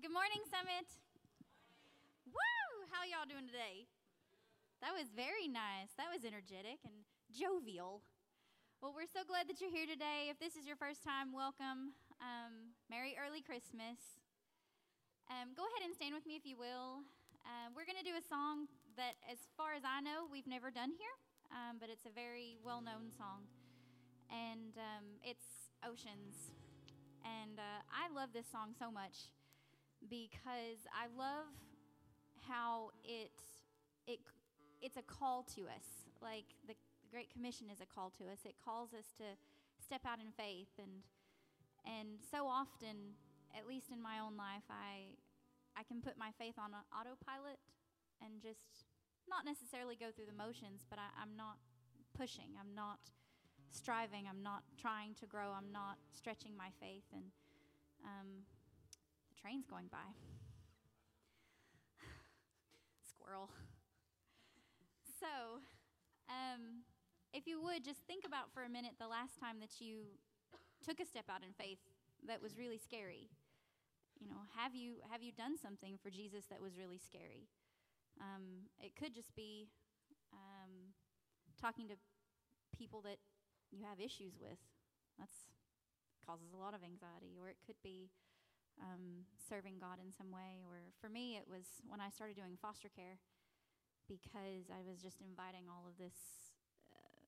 Good morning, Summit. Woo! How y'all doing today? That was very nice. That was energetic and jovial. Well, we're so glad that you're here today. If this is your first time, welcome. Um, Merry early Christmas. Um, go ahead and stand with me if you will. Uh, we're going to do a song that, as far as I know, we've never done here, um, but it's a very well known song. And um, it's Oceans. And uh, I love this song so much because I love how it it it's a call to us. Like the, the Great Commission is a call to us. It calls us to step out in faith and and so often, at least in my own life, I I can put my faith on autopilot and just not necessarily go through the motions, but I, I'm not pushing. I'm not striving. I'm not trying to grow. I'm not stretching my faith. And um, train's going by. Squirrel. So, um, if you would just think about for a minute the last time that you took a step out in faith that was really scary. You know, have you have you done something for Jesus that was really scary? Um, it could just be um, talking to people that you have issues with. That's causes a lot of anxiety, or it could be um, serving God in some way. Or for me, it was when I started doing foster care because I was just inviting all of this uh,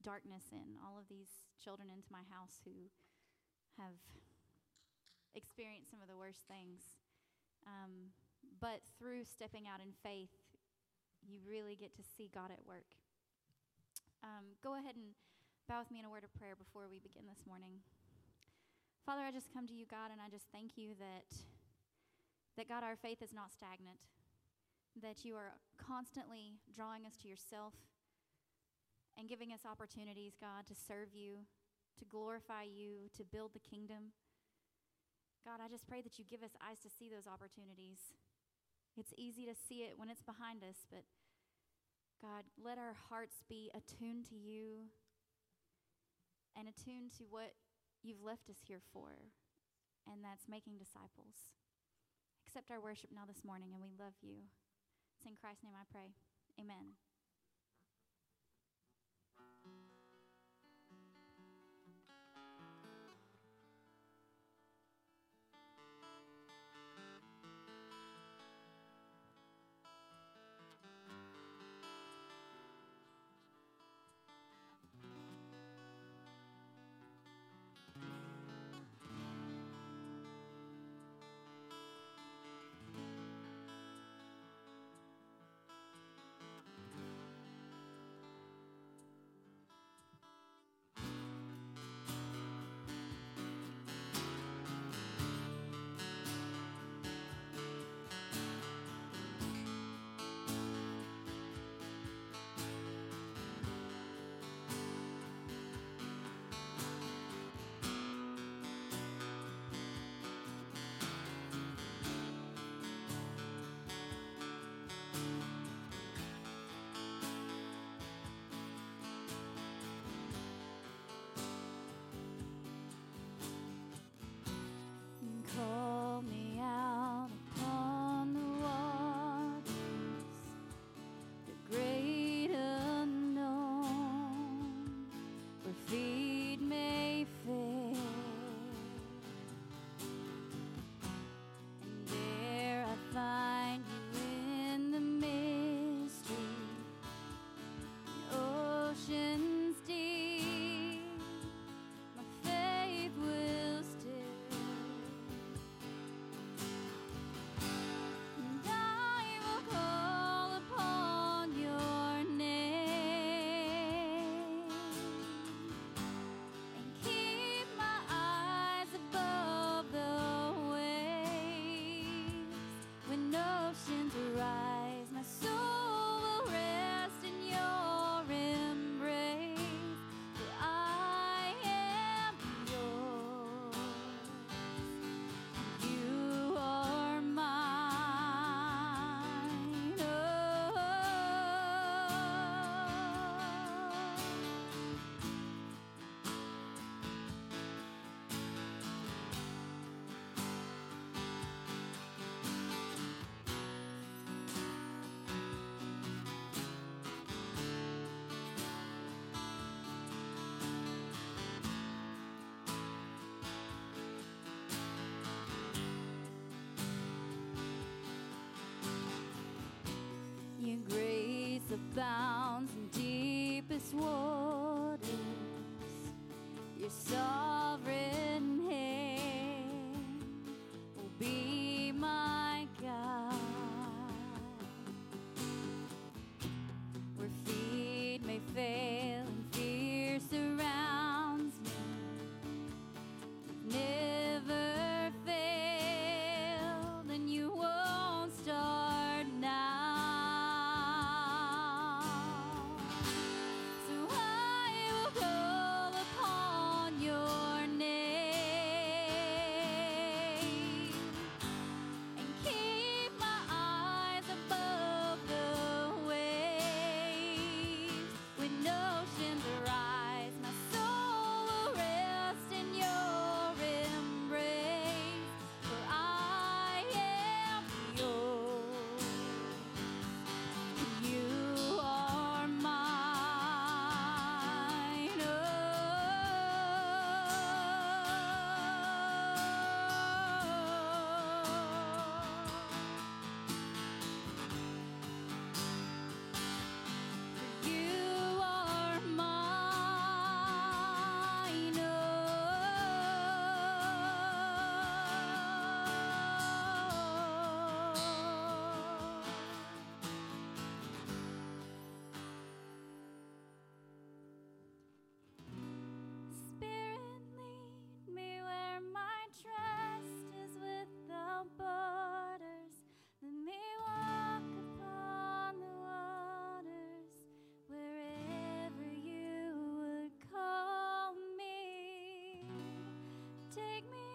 darkness in, all of these children into my house who have experienced some of the worst things. Um, but through stepping out in faith, you really get to see God at work. Um, go ahead and bow with me in a word of prayer before we begin this morning. Father, I just come to you, God, and I just thank you that that God, our faith is not stagnant, that you are constantly drawing us to yourself and giving us opportunities, God, to serve you, to glorify you, to build the kingdom. God, I just pray that you give us eyes to see those opportunities. It's easy to see it when it's behind us, but God, let our hearts be attuned to you and attuned to what you've left us here for, and that's making disciples. Accept our worship now this morning, and we love you. It's in Christ's name I pray. Amen. grace abounds in deepest waters. Your song. make me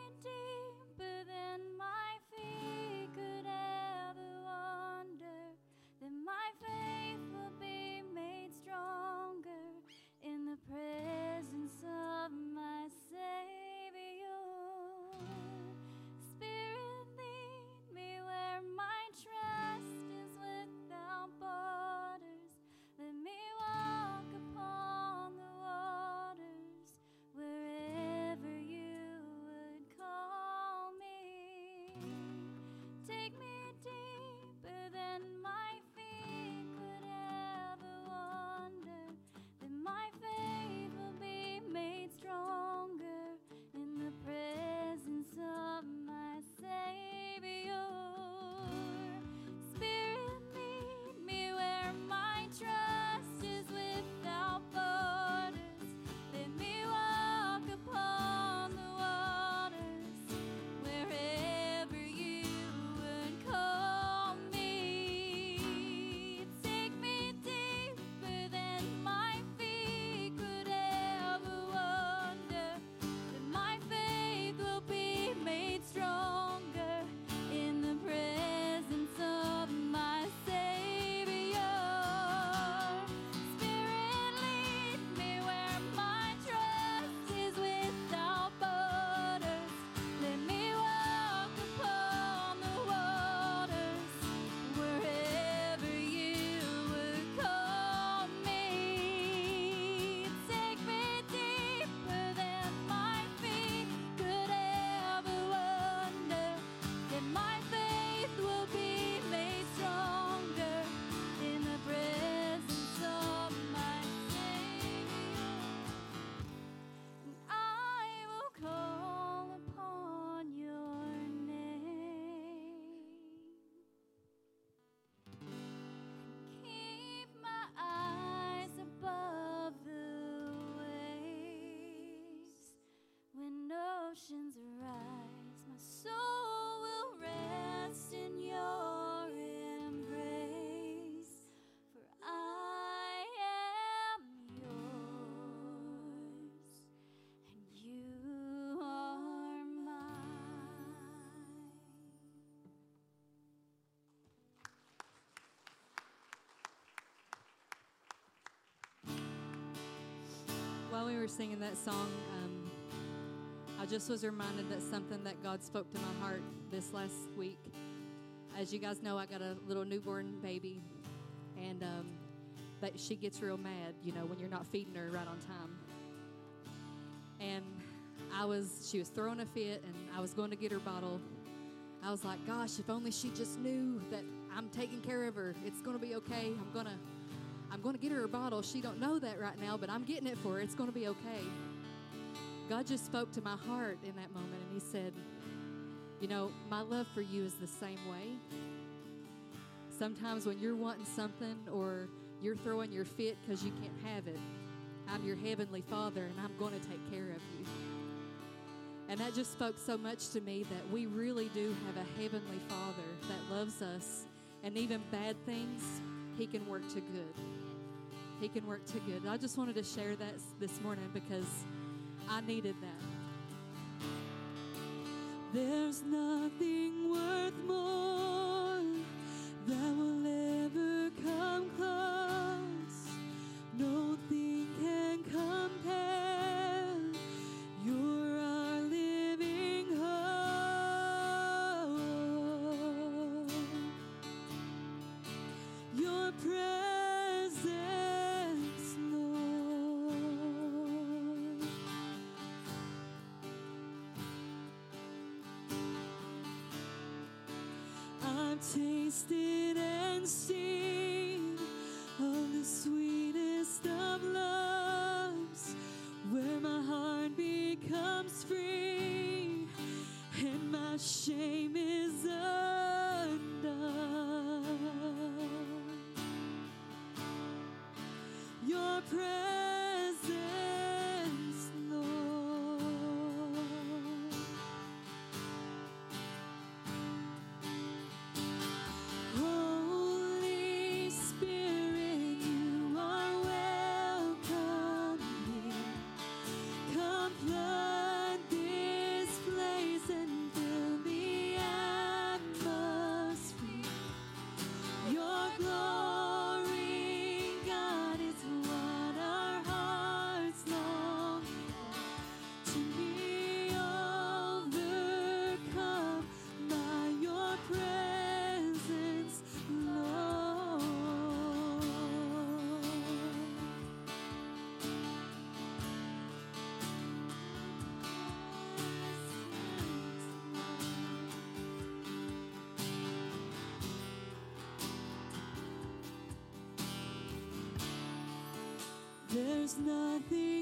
were singing that song, um, I just was reminded that something that God spoke to my heart this last week. As you guys know, I got a little newborn baby, and um, she gets real mad, you know, when you're not feeding her right on time. And I was, she was throwing a fit, and I was going to get her bottle. I was like, gosh, if only she just knew that I'm taking care of her. It's going to be okay. I'm going to I'm going to get her her bottle. She don't know that right now, but I'm getting it for her. It's going to be okay. God just spoke to my heart in that moment and he said, "You know, my love for you is the same way. Sometimes when you're wanting something or you're throwing your fit because you can't have it, I'm your heavenly Father and I'm going to take care of you." And that just spoke so much to me that we really do have a heavenly Father that loves us. And even bad things, He can work to good. He can work to good. I just wanted to share that this morning because I needed that. There's nothing worth more that tasted and seen of the sweetest of loves, where my heart becomes free and my shame is undone. Your presence, There's nothing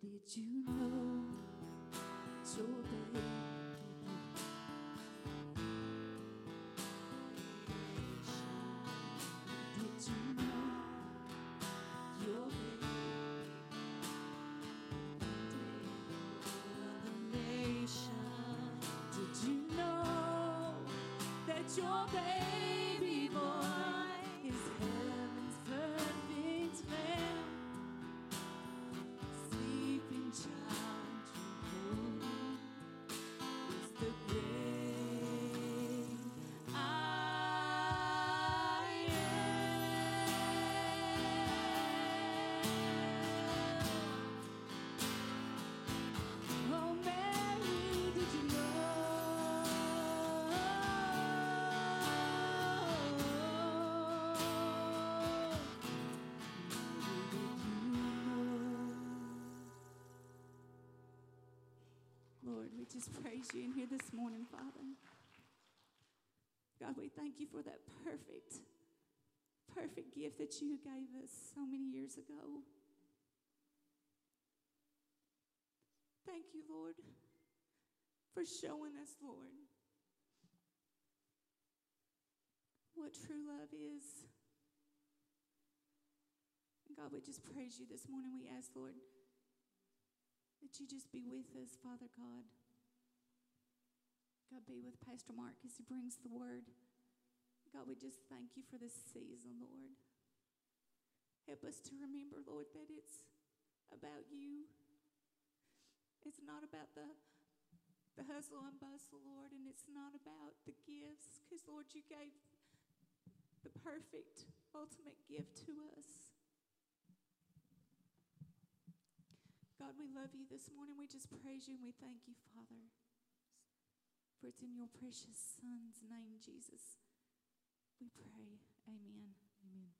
did you know? Your baby your baby just praise you in here this morning, Father. God, we thank you for that perfect, perfect gift that you gave us so many years ago. Thank you, Lord, for showing us, Lord, what true love is. God, we just praise you this morning. We ask, Lord, that you just be with us, Father God. God, be with Pastor Mark as he brings the word. God, we just thank you for this season, Lord. Help us to remember, Lord, that it's about you. It's not about the, the hustle and bustle, Lord, and it's not about the gifts, because, Lord, you gave the perfect, ultimate gift to us. God, we love you this morning. We just praise you and we thank you, Father. For it's in your precious Son's name, Jesus, we pray. Amen. Amen.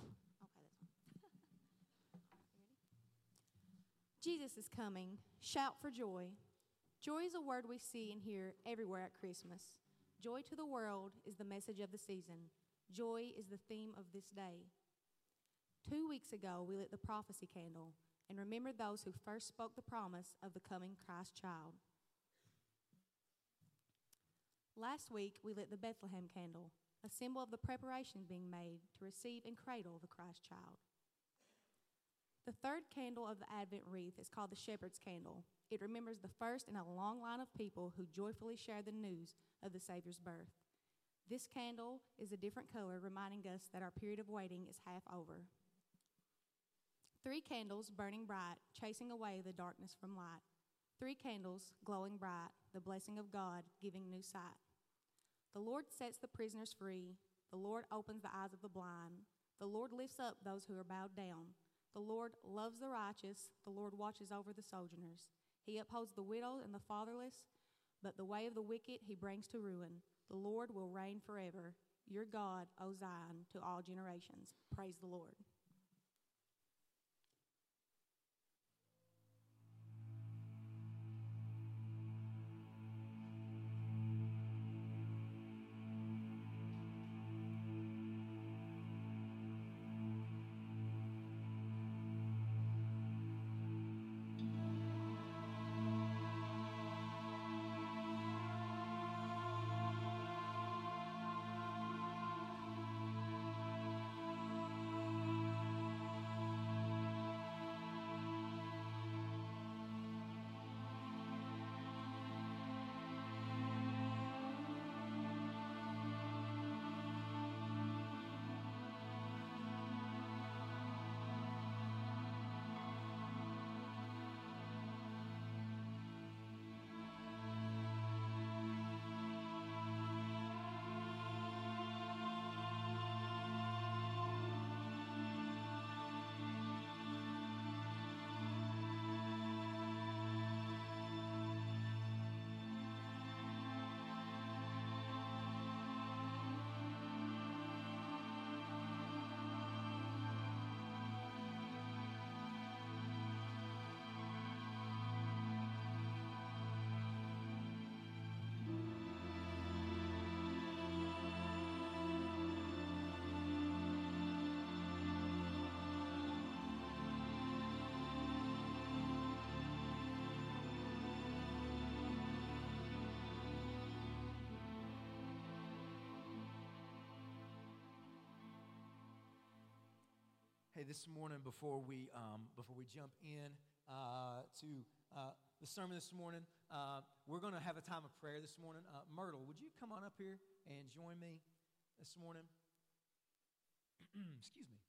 Oh, Jesus is coming. Shout for joy. Joy is a word we see and hear everywhere at Christmas. Joy to the world is the message of the season. Joy is the theme of this day. Two weeks ago, we lit the prophecy candle and remembered those who first spoke the promise of the coming Christ child. Last week, we lit the Bethlehem candle, a symbol of the preparations being made to receive and cradle the Christ child. The third candle of the Advent wreath is called the Shepherd's Candle. It remembers the first in a long line of people who joyfully share the news of the Savior's birth. This candle is a different color, reminding us that our period of waiting is half over. Three candles burning bright, chasing away the darkness from light. Three candles glowing bright, the blessing of God giving new sight. The Lord sets the prisoners free. The Lord opens the eyes of the blind. The Lord lifts up those who are bowed down. The Lord loves the righteous. The Lord watches over the sojourners. He upholds the widow and the fatherless, but the way of the wicked he brings to ruin. The Lord will reign forever. Your God, O Zion, to all generations. Praise the Lord. Hey, this morning before we um, before we jump in uh, to uh, the sermon this morning, uh, we're going to have a time of prayer this morning. Uh, Myrtle, would you come on up here and join me this morning? Excuse me.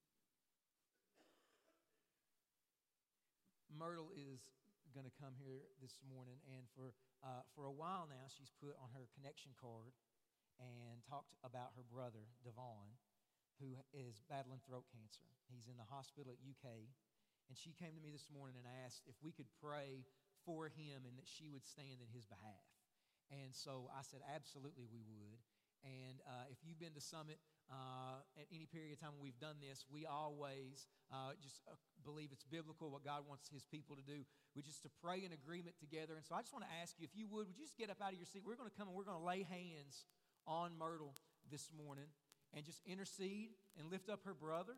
Myrtle is going to come here this morning, and for uh, for a while now, she's put on her connection card and talked about her brother Devon who is battling throat cancer. He's in the hospital at UK. And she came to me this morning and asked if we could pray for him and that she would stand in his behalf. And so I said, absolutely, we would. And uh, if you've been to Summit uh, at any period of time when we've done this, we always uh, just uh, believe it's biblical what God wants his people to do, which is to pray in agreement together. And so I just want to ask you, if you would, would you just get up out of your seat? We're going to come and we're going to lay hands on Myrtle this morning and just intercede and lift up her brother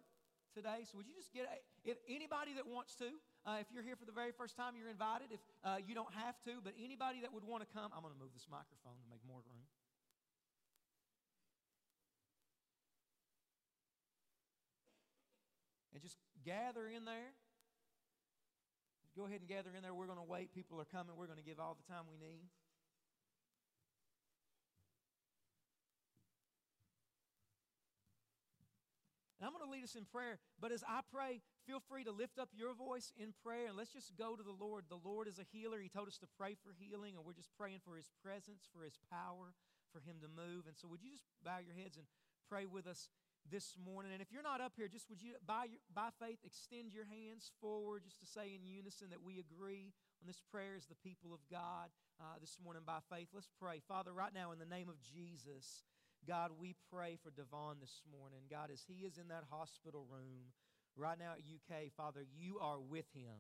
today. So, would you just get if anybody that wants to, uh, if you're here for the very first time, you're invited. If uh, you don't have to, but anybody that would want to come, I'm going to move this microphone to make more room. And just gather in there. Go ahead and gather in there. We're going to wait. People are coming. We're going to give all the time we need. And I'm going to lead us in prayer. But as I pray, feel free to lift up your voice in prayer and let's just go to the Lord. The Lord is a healer. He told us to pray for healing, and we're just praying for His presence, for His power, for Him to move. And so, would you just bow your heads and pray with us this morning? And if you're not up here, just would you, by, your, by faith, extend your hands forward just to say in unison that we agree on this prayer as the people of God uh, this morning by faith. Let's pray. Father, right now, in the name of Jesus, God, we pray for Devon this morning. God, as he is in that hospital room right now at UK, Father, you are with him.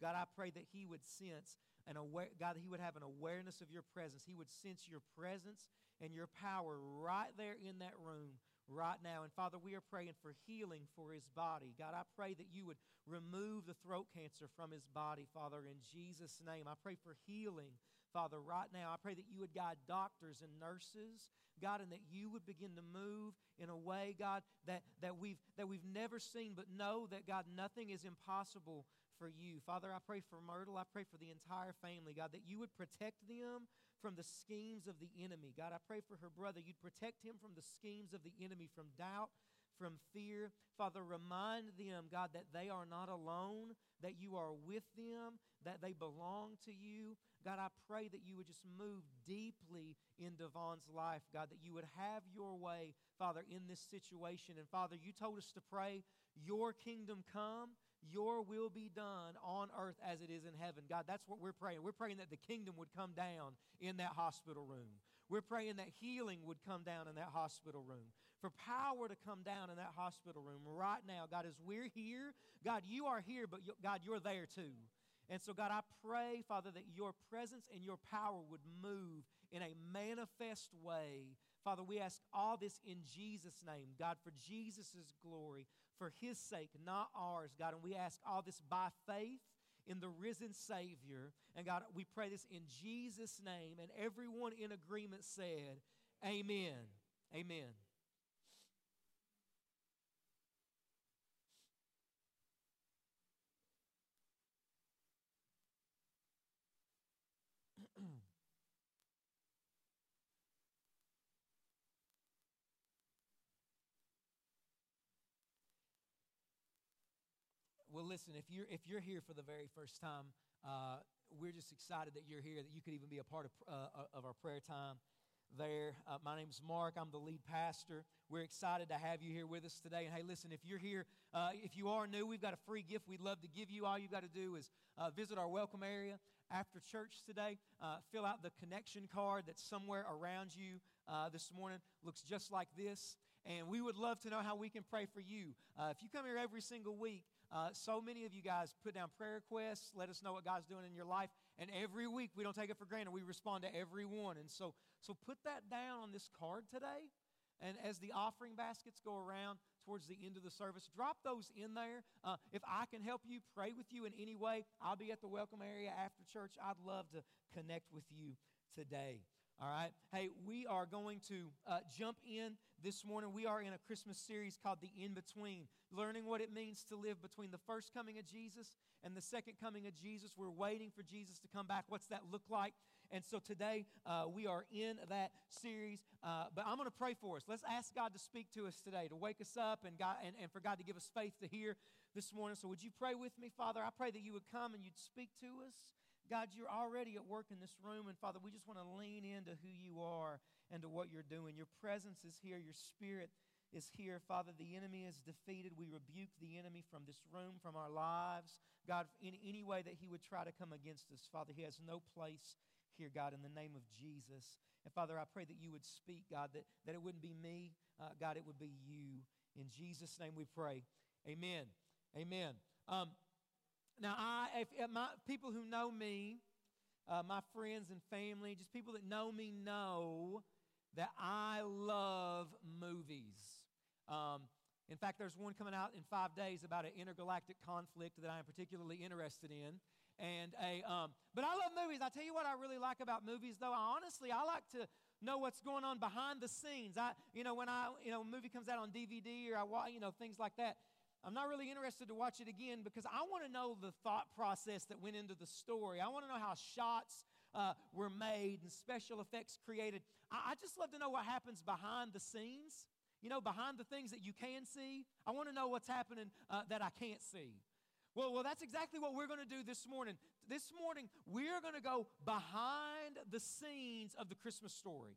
God, I pray that he would sense an aware, God, he would have an awareness of your presence. He would sense your presence and your power right there in that room right now. And Father, we are praying for healing for his body. God, I pray that you would remove the throat cancer from his body, Father, in Jesus' name. I pray for healing, Father, right now. I pray that you would guide doctors and nurses, God, and that you would begin to move in a way, God, that, that, we've, that we've never seen, but know that, God, nothing is impossible for you. Father, I pray for Myrtle. I pray for the entire family, God, that you would protect them from the schemes of the enemy. God, I pray for her brother. You'd protect him from the schemes of the enemy, from doubt, from fear. Father, remind them, God, that they are not alone, that you are with them, that they belong to you. God, I pray that you would just move deeply in Devon's life, God, that you would have your way, Father, in this situation. And Father, you told us to pray, Your kingdom come your will be done on earth as it is in heaven. God, that's what we're praying. We're praying that the kingdom would come down in that hospital room. We're praying that healing would come down in that hospital room. For power to come down in that hospital room right now. God, as we're here, God, you are here, but you, God, you're there too. And so, God, I pray, Father, that your presence and your power would move in a manifest way. Father, we ask all this in Jesus' name, God, for Jesus' glory for his sake, not ours, God. And we ask all this by faith in the risen Savior. And God, we pray this in Jesus' name. And everyone in agreement said, Amen. Amen. Well, listen, if you're, if you're here for the very first time, uh, we're just excited that you're here, that you could even be a part of, uh, of our prayer time there. Uh, my name is Mark. I'm the lead pastor. We're excited to have you here with us today. And hey, listen, if you're here, uh, if you are new, we've got a free gift we'd love to give you. All you've got to do is uh, visit our welcome area after church today. Uh, fill out the connection card that's somewhere around you uh, this morning. Looks just like this. And we would love to know how we can pray for you. Uh, if you come here every single week, uh, so many of you guys put down prayer requests, let us know what God's doing in your life. And every week, we don't take it for granted. We respond to every one. And so, so put that down on this card today. And as the offering baskets go around towards the end of the service, drop those in there. Uh, if I can help you, pray with you in any way, I'll be at the welcome area after church. I'd love to connect with you today. All right. Hey, we are going to uh, jump in this morning. We are in a Christmas series called The In Between, learning what it means to live between the first coming of Jesus and the second coming of Jesus. We're waiting for Jesus to come back. What's that look like? And so today uh, we are in that series. Uh, but I'm going to pray for us. Let's ask God to speak to us today, to wake us up, and, God, and, and for God to give us faith to hear this morning. So would you pray with me, Father? I pray that you would come and you'd speak to us. God, you're already at work in this room, and Father, we just want to lean into who you are and to what you're doing. Your presence is here, your spirit is here. Father, the enemy is defeated. We rebuke the enemy from this room, from our lives. God, in any way that he would try to come against us, Father, he has no place here, God, in the name of Jesus. And Father, I pray that you would speak, God, that, that it wouldn't be me, uh, God, it would be you. In Jesus' name we pray. Amen. Amen. Um, now, I, if, if my people who know me, uh, my friends and family, just people that know me know that I love movies. Um, in fact, there's one coming out in five days about an intergalactic conflict that I am particularly interested in. And a, um, but I love movies. I tell you what I really like about movies, though. I honestly, I like to know what's going on behind the scenes. I, you know, when I, you know, a movie comes out on DVD or I, watch you know, things like that. I'm not really interested to watch it again because I want to know the thought process that went into the story. I want to know how shots uh, were made and special effects created. I, I just love to know what happens behind the scenes, you know, behind the things that you can see. I want to know what's happening uh, that I can't see. Well, well, that's exactly what we're going to do this morning. This morning, we're going to go behind the scenes of the Christmas story.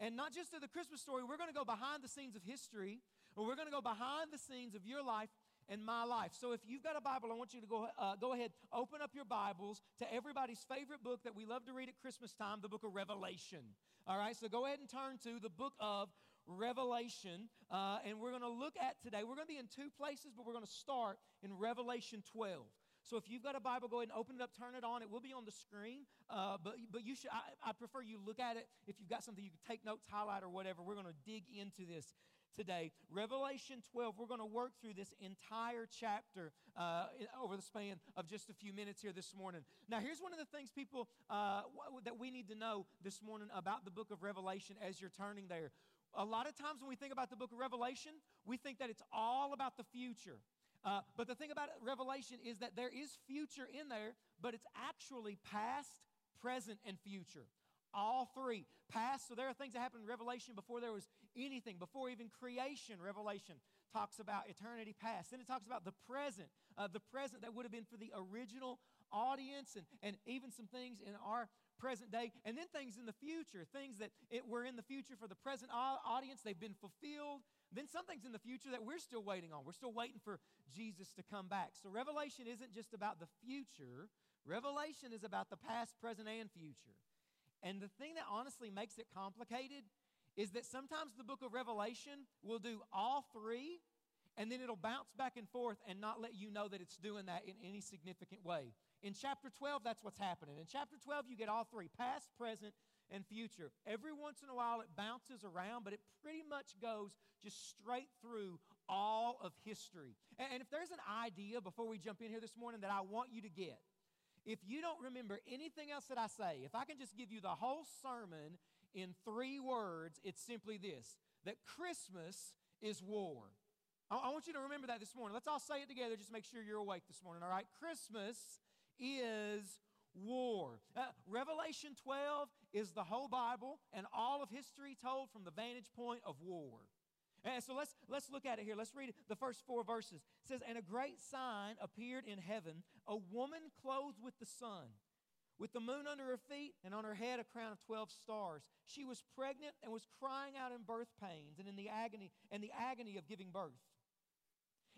And not just of the Christmas story, we're going to go behind the scenes of history well, we're going to go behind the scenes of your life and my life. So if you've got a Bible, I want you to go, uh, go ahead, open up your Bibles to everybody's favorite book that we love to read at Christmas time, the book of Revelation. All right, so go ahead and turn to the book of Revelation. Uh, and we're going to look at today, we're going to be in two places, but we're going to start in Revelation 12. So if you've got a Bible, go ahead and open it up, turn it on. It will be on the screen, uh, but, but you should, I, I prefer you look at it. If you've got something you can take notes, highlight, or whatever, we're going to dig into this today. Revelation 12, we're going to work through this entire chapter uh, over the span of just a few minutes here this morning. Now, here's one of the things, people, uh, that we need to know this morning about the book of Revelation as you're turning there. A lot of times when we think about the book of Revelation, we think that it's all about the future. Uh, but the thing about Revelation is that there is future in there, but it's actually past, present, and future. All three. Past, so there are things that happened in Revelation before there was anything, before even creation. Revelation talks about eternity past. Then it talks about the present, uh, the present that would have been for the original audience, and, and even some things in our present day, and then things in the future, things that it were in the future for the present audience, they've been fulfilled. Then some things in the future that we're still waiting on. We're still waiting for Jesus to come back. So Revelation isn't just about the future, Revelation is about the past, present, and future. And the thing that honestly makes it complicated is that sometimes the book of Revelation will do all three, and then it'll bounce back and forth and not let you know that it's doing that in any significant way. In chapter 12, that's what's happening. In chapter 12, you get all three past, present, and future. Every once in a while, it bounces around, but it pretty much goes just straight through all of history. And if there's an idea before we jump in here this morning that I want you to get, if you don't remember anything else that I say, if I can just give you the whole sermon in three words, it's simply this that Christmas is war. I, want you to remember that this morning. Let's all say it together. Just make sure you're awake this morning, all right? Christmas is war. Uh, Revelation 12 is the whole Bible and all of history told from the vantage point of war. And so let's, let's look at it here. Let's read the first four verses. It says, And a great sign appeared in heaven a woman clothed with the sun, with the moon under her feet, and on her head a crown of 12 stars. She was pregnant and was crying out in birth pains and in the agony and the agony of giving birth.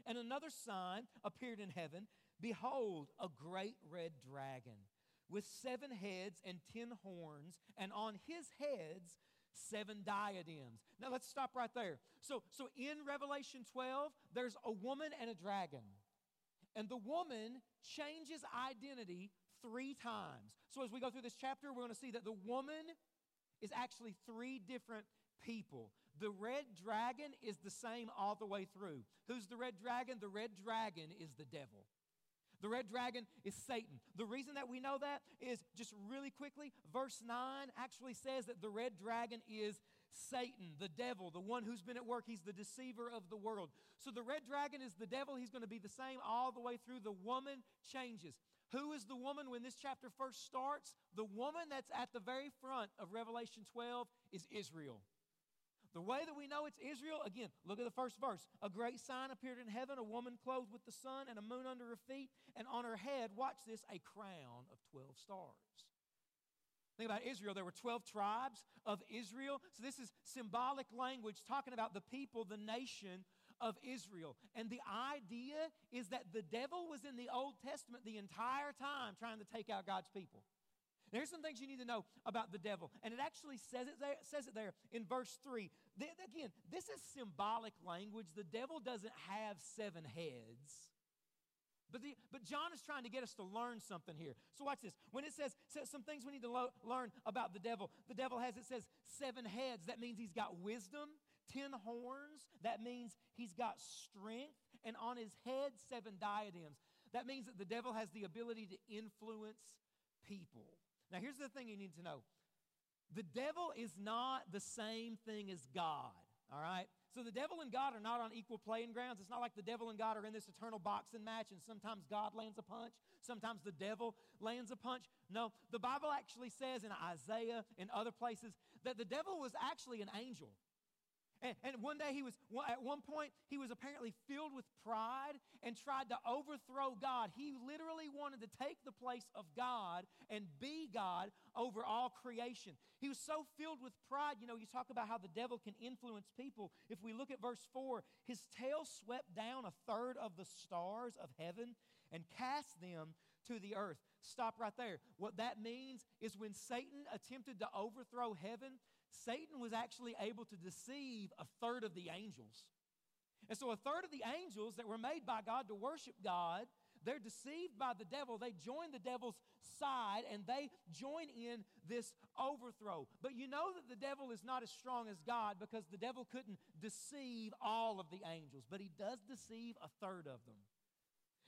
And another sign appeared in heaven Behold, a great red dragon with seven heads and ten horns, and on his heads seven diadems. Now let's stop right there. So, so in Revelation 12, there's a woman and a dragon. And the woman changes identity three times. So as we go through this chapter, we're going to see that the woman is actually three different people. The red dragon is the same all the way through. Who's the red dragon? The red dragon is the devil. The red dragon is Satan. The reason that we know that is just really quickly, verse 9 actually says that the red dragon is Satan, the devil, the one who's been at work. He's the deceiver of the world. So the red dragon is the devil. He's going to be the same all the way through. The woman changes. Who is the woman when this chapter first starts? The woman that's at the very front of Revelation 12 is Israel. The way that we know it's Israel, again, look at the first verse. A great sign appeared in heaven, a woman clothed with the sun and a moon under her feet, and on her head, watch this, a crown of 12 stars. Think about Israel. There were 12 tribes of Israel. So this is symbolic language talking about the people, the nation of Israel. And the idea is that the devil was in the Old Testament the entire time trying to take out God's people. There's some things you need to know about the devil. And it actually says it there, says it there in verse 3. Again, this is symbolic language. The devil doesn't have seven heads. But, the, but John is trying to get us to learn something here. So watch this. When it says, says some things we need to lo- learn about the devil, the devil has, it says, seven heads. That means he's got wisdom. Ten horns. That means he's got strength. And on his head, seven diadems. That means that the devil has the ability to influence people. Now, here's the thing you need to know the devil is not the same thing as God, all right? So the devil and God are not on equal playing grounds. It's not like the devil and God are in this eternal boxing match and sometimes God lands a punch, sometimes the devil lands a punch. No, the Bible actually says in Isaiah and other places that the devil was actually an angel. And, and, one day he was, at one point, he was apparently filled with pride and tried to overthrow God. He literally wanted to take the place of God and be God over all creation. He was so filled with pride. You know, you talk about how the devil can influence people. If we look at verse 4, his tail swept down a third of the stars of heaven and cast them to the earth. Stop right there. What that means is when Satan attempted to overthrow heaven, Satan was actually able to deceive a third of the angels. And so, a third of the angels that were made by God to worship God, they're deceived by the devil. They join the devil's side and they join in this overthrow. But you know that the devil is not as strong as God because the devil couldn't deceive all of the angels, but he does deceive a third of them.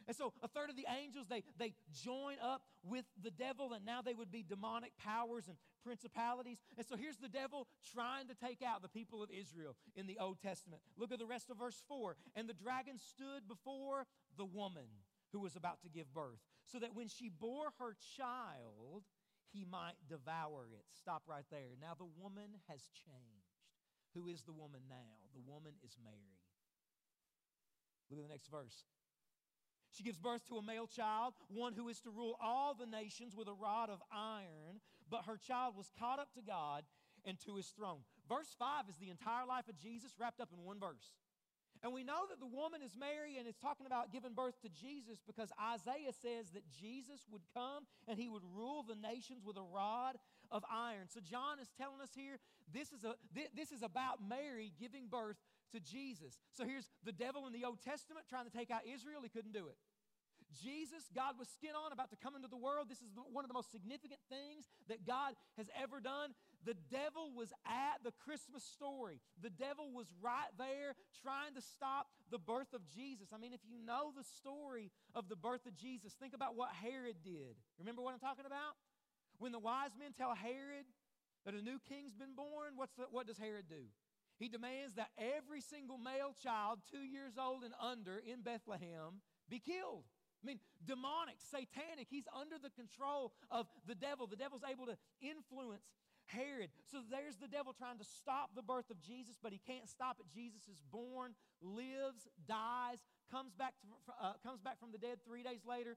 And so a third of the angels, they, they join up with the devil, and now they would be demonic powers and principalities. And so here's the devil trying to take out the people of Israel in the Old Testament. Look at the rest of verse 4. And the dragon stood before the woman who was about to give birth, so that when she bore her child, he might devour it. Stop right there. Now the woman has changed. Who is the woman now? The woman is Mary. Look at the next verse. She gives birth to a male child, one who is to rule all the nations with a rod of iron. But her child was caught up to God and to his throne. Verse 5 is the entire life of Jesus wrapped up in one verse. And we know that the woman is Mary and it's talking about giving birth to Jesus because Isaiah says that Jesus would come and he would rule the nations with a rod of iron. So John is telling us here this is, a, this is about Mary giving birth to Jesus. So here's the devil in the Old Testament trying to take out Israel, he couldn't do it. Jesus, God was skin on, about to come into the world. This is one of the most significant things that God has ever done. The devil was at the Christmas story. The devil was right there trying to stop the birth of Jesus. I mean, if you know the story of the birth of Jesus, think about what Herod did. Remember what I'm talking about? When the wise men tell Herod that a new king's been born, what's the, what does Herod do? He demands that every single male child, two years old and under, in Bethlehem be killed. I mean, demonic, satanic. He's under the control of the devil. The devil's able to influence Herod. So there's the devil trying to stop the birth of Jesus, but he can't stop it. Jesus is born, lives, dies, comes back, to, uh, comes back from the dead three days later,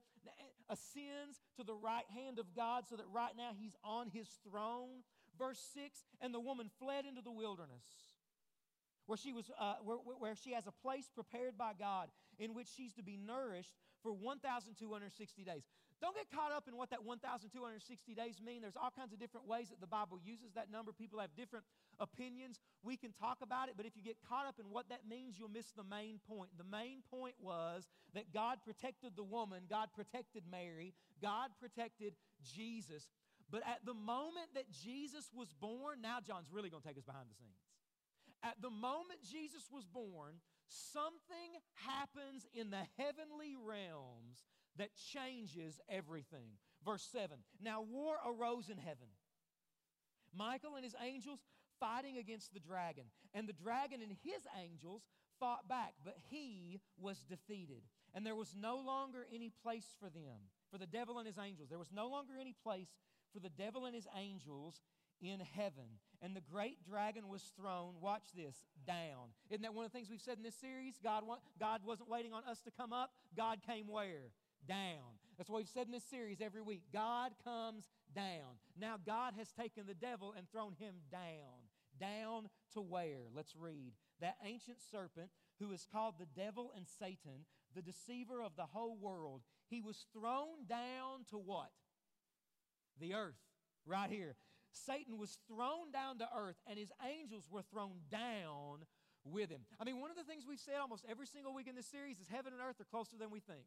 ascends to the right hand of God so that right now he's on his throne. Verse 6 And the woman fled into the wilderness where she, was, uh, where, where she has a place prepared by God in which she's to be nourished for 1,260 days. Don't get caught up in what that 1,260 days mean. There's all kinds of different ways that the Bible uses that number. People have different opinions. We can talk about it, but if you get caught up in what that means, you'll miss the main point. The main point was that God protected the woman, God protected Mary, God protected Jesus. But at the moment that Jesus was born, now John's really going to take us behind the scenes. At the moment Jesus was born, something happens in the heavenly realms that changes everything. Verse 7 Now war arose in heaven. Michael and his angels fighting against the dragon, and the dragon and his angels fought back, but he was defeated. And there was no longer any place for them, for the devil and his angels. There was no longer any place for the devil and his angels in heaven. And the great dragon was thrown, watch this, down. Isn't that one of the things we've said in this series? God, God wasn't waiting on us to come up, God came where? Down. That's what we've said in this series every week. God comes down. Now, God has taken the devil and thrown him down. Down to where? Let's read. That ancient serpent who is called the devil and Satan, the deceiver of the whole world, he was thrown down to what? The earth. Right here. Satan was thrown down to earth and his angels were thrown down with him. I mean, one of the things we've said almost every single week in this series is heaven and earth are closer than we think.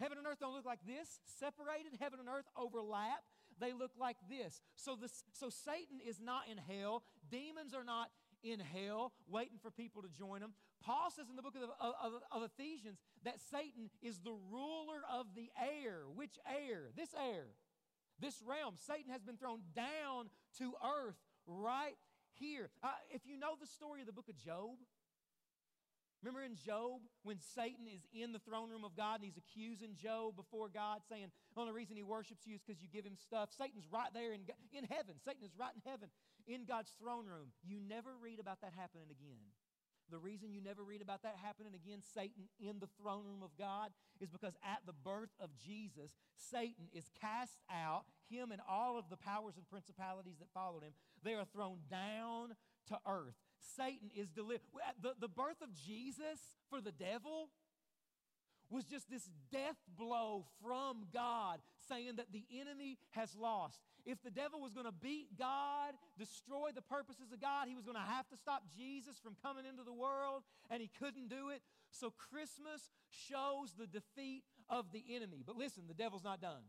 Heaven and earth don't look like this, separated. Heaven and earth overlap. They look like this. So, this, so Satan is not in hell. Demons are not in hell waiting for people to join them. Paul says in the book of, of, of, Ephesians that Satan is the ruler of the air. Which air? This air. This realm. Satan has been thrown down to earth right here. Uh, if you know the story of the book of Job, remember in Job when Satan is in the throne room of God and he's accusing Job before God, saying, The only reason he worships you is because you give him stuff. Satan's right there in, in heaven. Satan is right in heaven in God's throne room. You never read about that happening again. The reason you never read about that happening again, Satan in the throne room of God, is because at the birth of Jesus, Satan is cast out, him and all of the powers and principalities that followed him. They are thrown down to earth. Satan is delivered. The, the birth of Jesus for the devil was just this death blow from God saying that the enemy has lost. If the devil was going to beat God, destroy the purposes of God, he was going to have to stop Jesus from coming into the world, and he couldn't do it. So Christmas shows the defeat of the enemy. But listen, the devil's not done.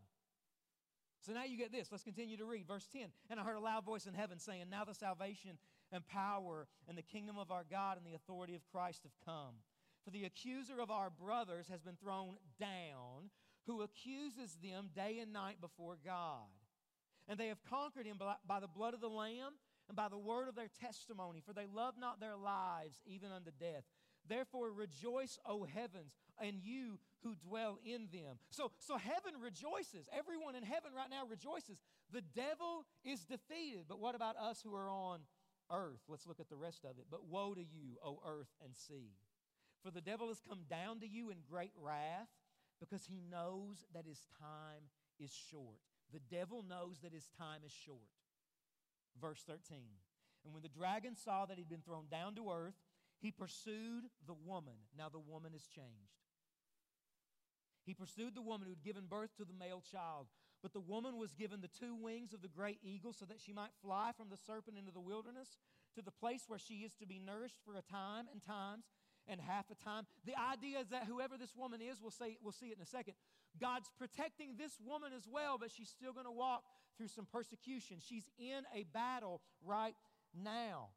So now you get this. Let's continue to read. Verse 10. And I heard a loud voice in heaven saying, Now the salvation and power and the kingdom of our God and the authority of Christ have come. For the accuser of our brothers has been thrown down, who accuses them day and night before God. And they have conquered him by the blood of the Lamb and by the word of their testimony, for they love not their lives even unto death. Therefore rejoice, O heavens, and you who dwell in them. So, so heaven rejoices. Everyone in heaven right now rejoices. The devil is defeated. But what about us who are on earth? Let's look at the rest of it. But woe to you, O earth and sea. For the devil has come down to you in great wrath because he knows that his time is short. The devil knows that his time is short. Verse 13. And when the dragon saw that he'd been thrown down to earth, he pursued the woman. Now the woman is changed. He pursued the woman who had given birth to the male child. But the woman was given the two wings of the great eagle so that she might fly from the serpent into the wilderness to the place where she is to be nourished for a time and times and half a time. The idea is that whoever this woman is, we'll, say, we'll see it in a second, God's protecting this woman as well, but she's still going to walk through some persecution. She's in a battle right now.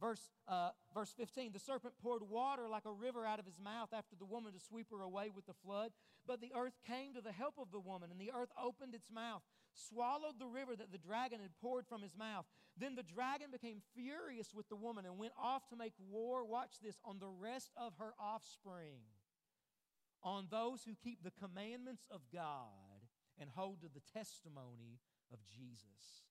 Verse, uh, verse 15 The serpent poured water like a river out of his mouth after the woman to sweep her away with the flood. But the earth came to the help of the woman, and the earth opened its mouth, swallowed the river that the dragon had poured from his mouth. Then the dragon became furious with the woman and went off to make war, watch this, on the rest of her offspring, on those who keep the commandments of God and hold to the testimony of Jesus.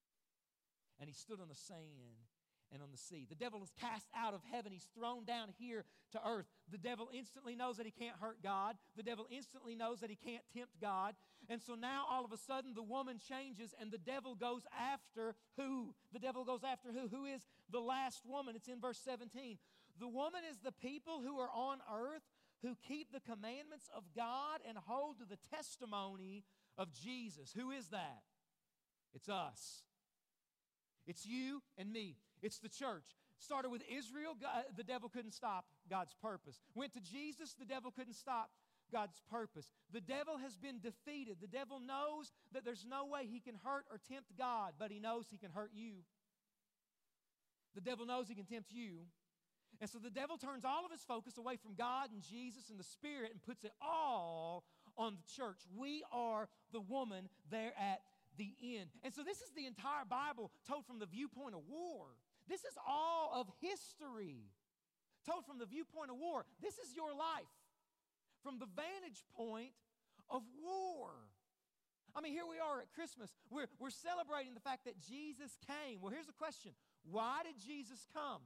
And he stood on the sand and on the sea. The devil is cast out of heaven. He's thrown down here to earth. The devil instantly knows that he can't hurt God. The devil instantly knows that he can't tempt God. And so now all of a sudden the woman changes and the devil goes after who? The devil goes after who? Who is the last woman? It's in verse 17. The woman is the people who are on earth who keep the commandments of God and hold to the testimony of Jesus. Who is that? It's us. It's you and me. It's the church. Started with Israel, God, uh, the devil couldn't stop God's purpose. Went to Jesus, the devil couldn't stop God's purpose. The devil has been defeated. The devil knows that there's no way he can hurt or tempt God, but he knows he can hurt you. The devil knows he can tempt you. And so the devil turns all of his focus away from God and Jesus and the Spirit and puts it all on the church. We are the woman there at the end. And so this is the entire Bible told from the viewpoint of war. This is all of history told from the viewpoint of war. This is your life from the vantage point of war. I mean, here we are at Christmas. We're, we're celebrating the fact that Jesus came. Well, here's the question Why did Jesus come?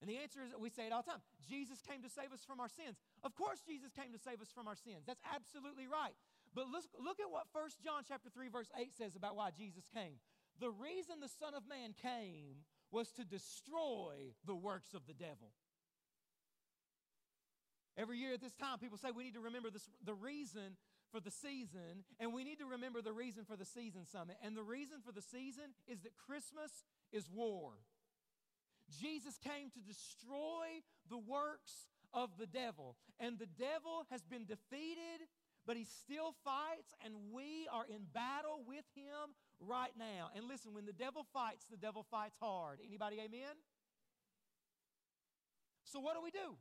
And the answer is we say it all the time Jesus came to save us from our sins. Of course, Jesus came to save us from our sins. That's absolutely right. But look, look at what 1 John chapter 3, verse 8 says about why Jesus came. The reason the Son of Man came was to destroy the works of the devil. Every year at this time, people say we need to remember this, the reason for the season, and we need to remember the reason for the season summit. And the reason for the season is that Christmas is war. Jesus came to destroy the works of the devil, and the devil has been defeated, but he still fights, and we are in battle with him right now. And listen, when the devil fights, the devil fights hard. Anybody amen? So what do we do?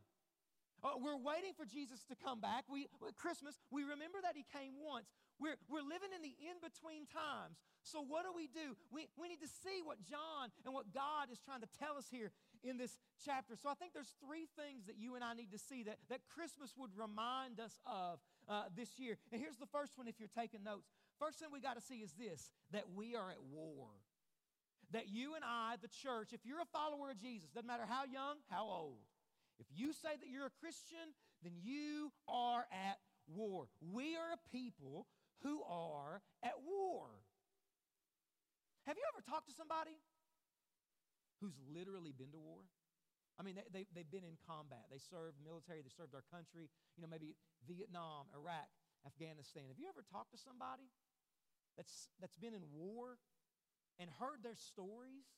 Uh, we're waiting for Jesus to come back. We Christmas, we remember that he came once. We're, we're living in the in-between times. So what do we do? We, we need to see what John and what God is trying to tell us here in this chapter. So I think there's three things that you and I need to see that, that Christmas would remind us of uh, this year. And here's the first one if you're taking notes. First thing we got to see is this that we are at war. That you and I, the church, if you're a follower of Jesus, doesn't matter how young, how old, if you say that you're a Christian, then you are at war. We are a people who are at war. Have you ever talked to somebody who's literally been to war? I mean, they, they, they've been in combat. They served military, they served our country, you know, maybe Vietnam, Iraq, Afghanistan. Have you ever talked to somebody that's, that's been in war and heard their stories?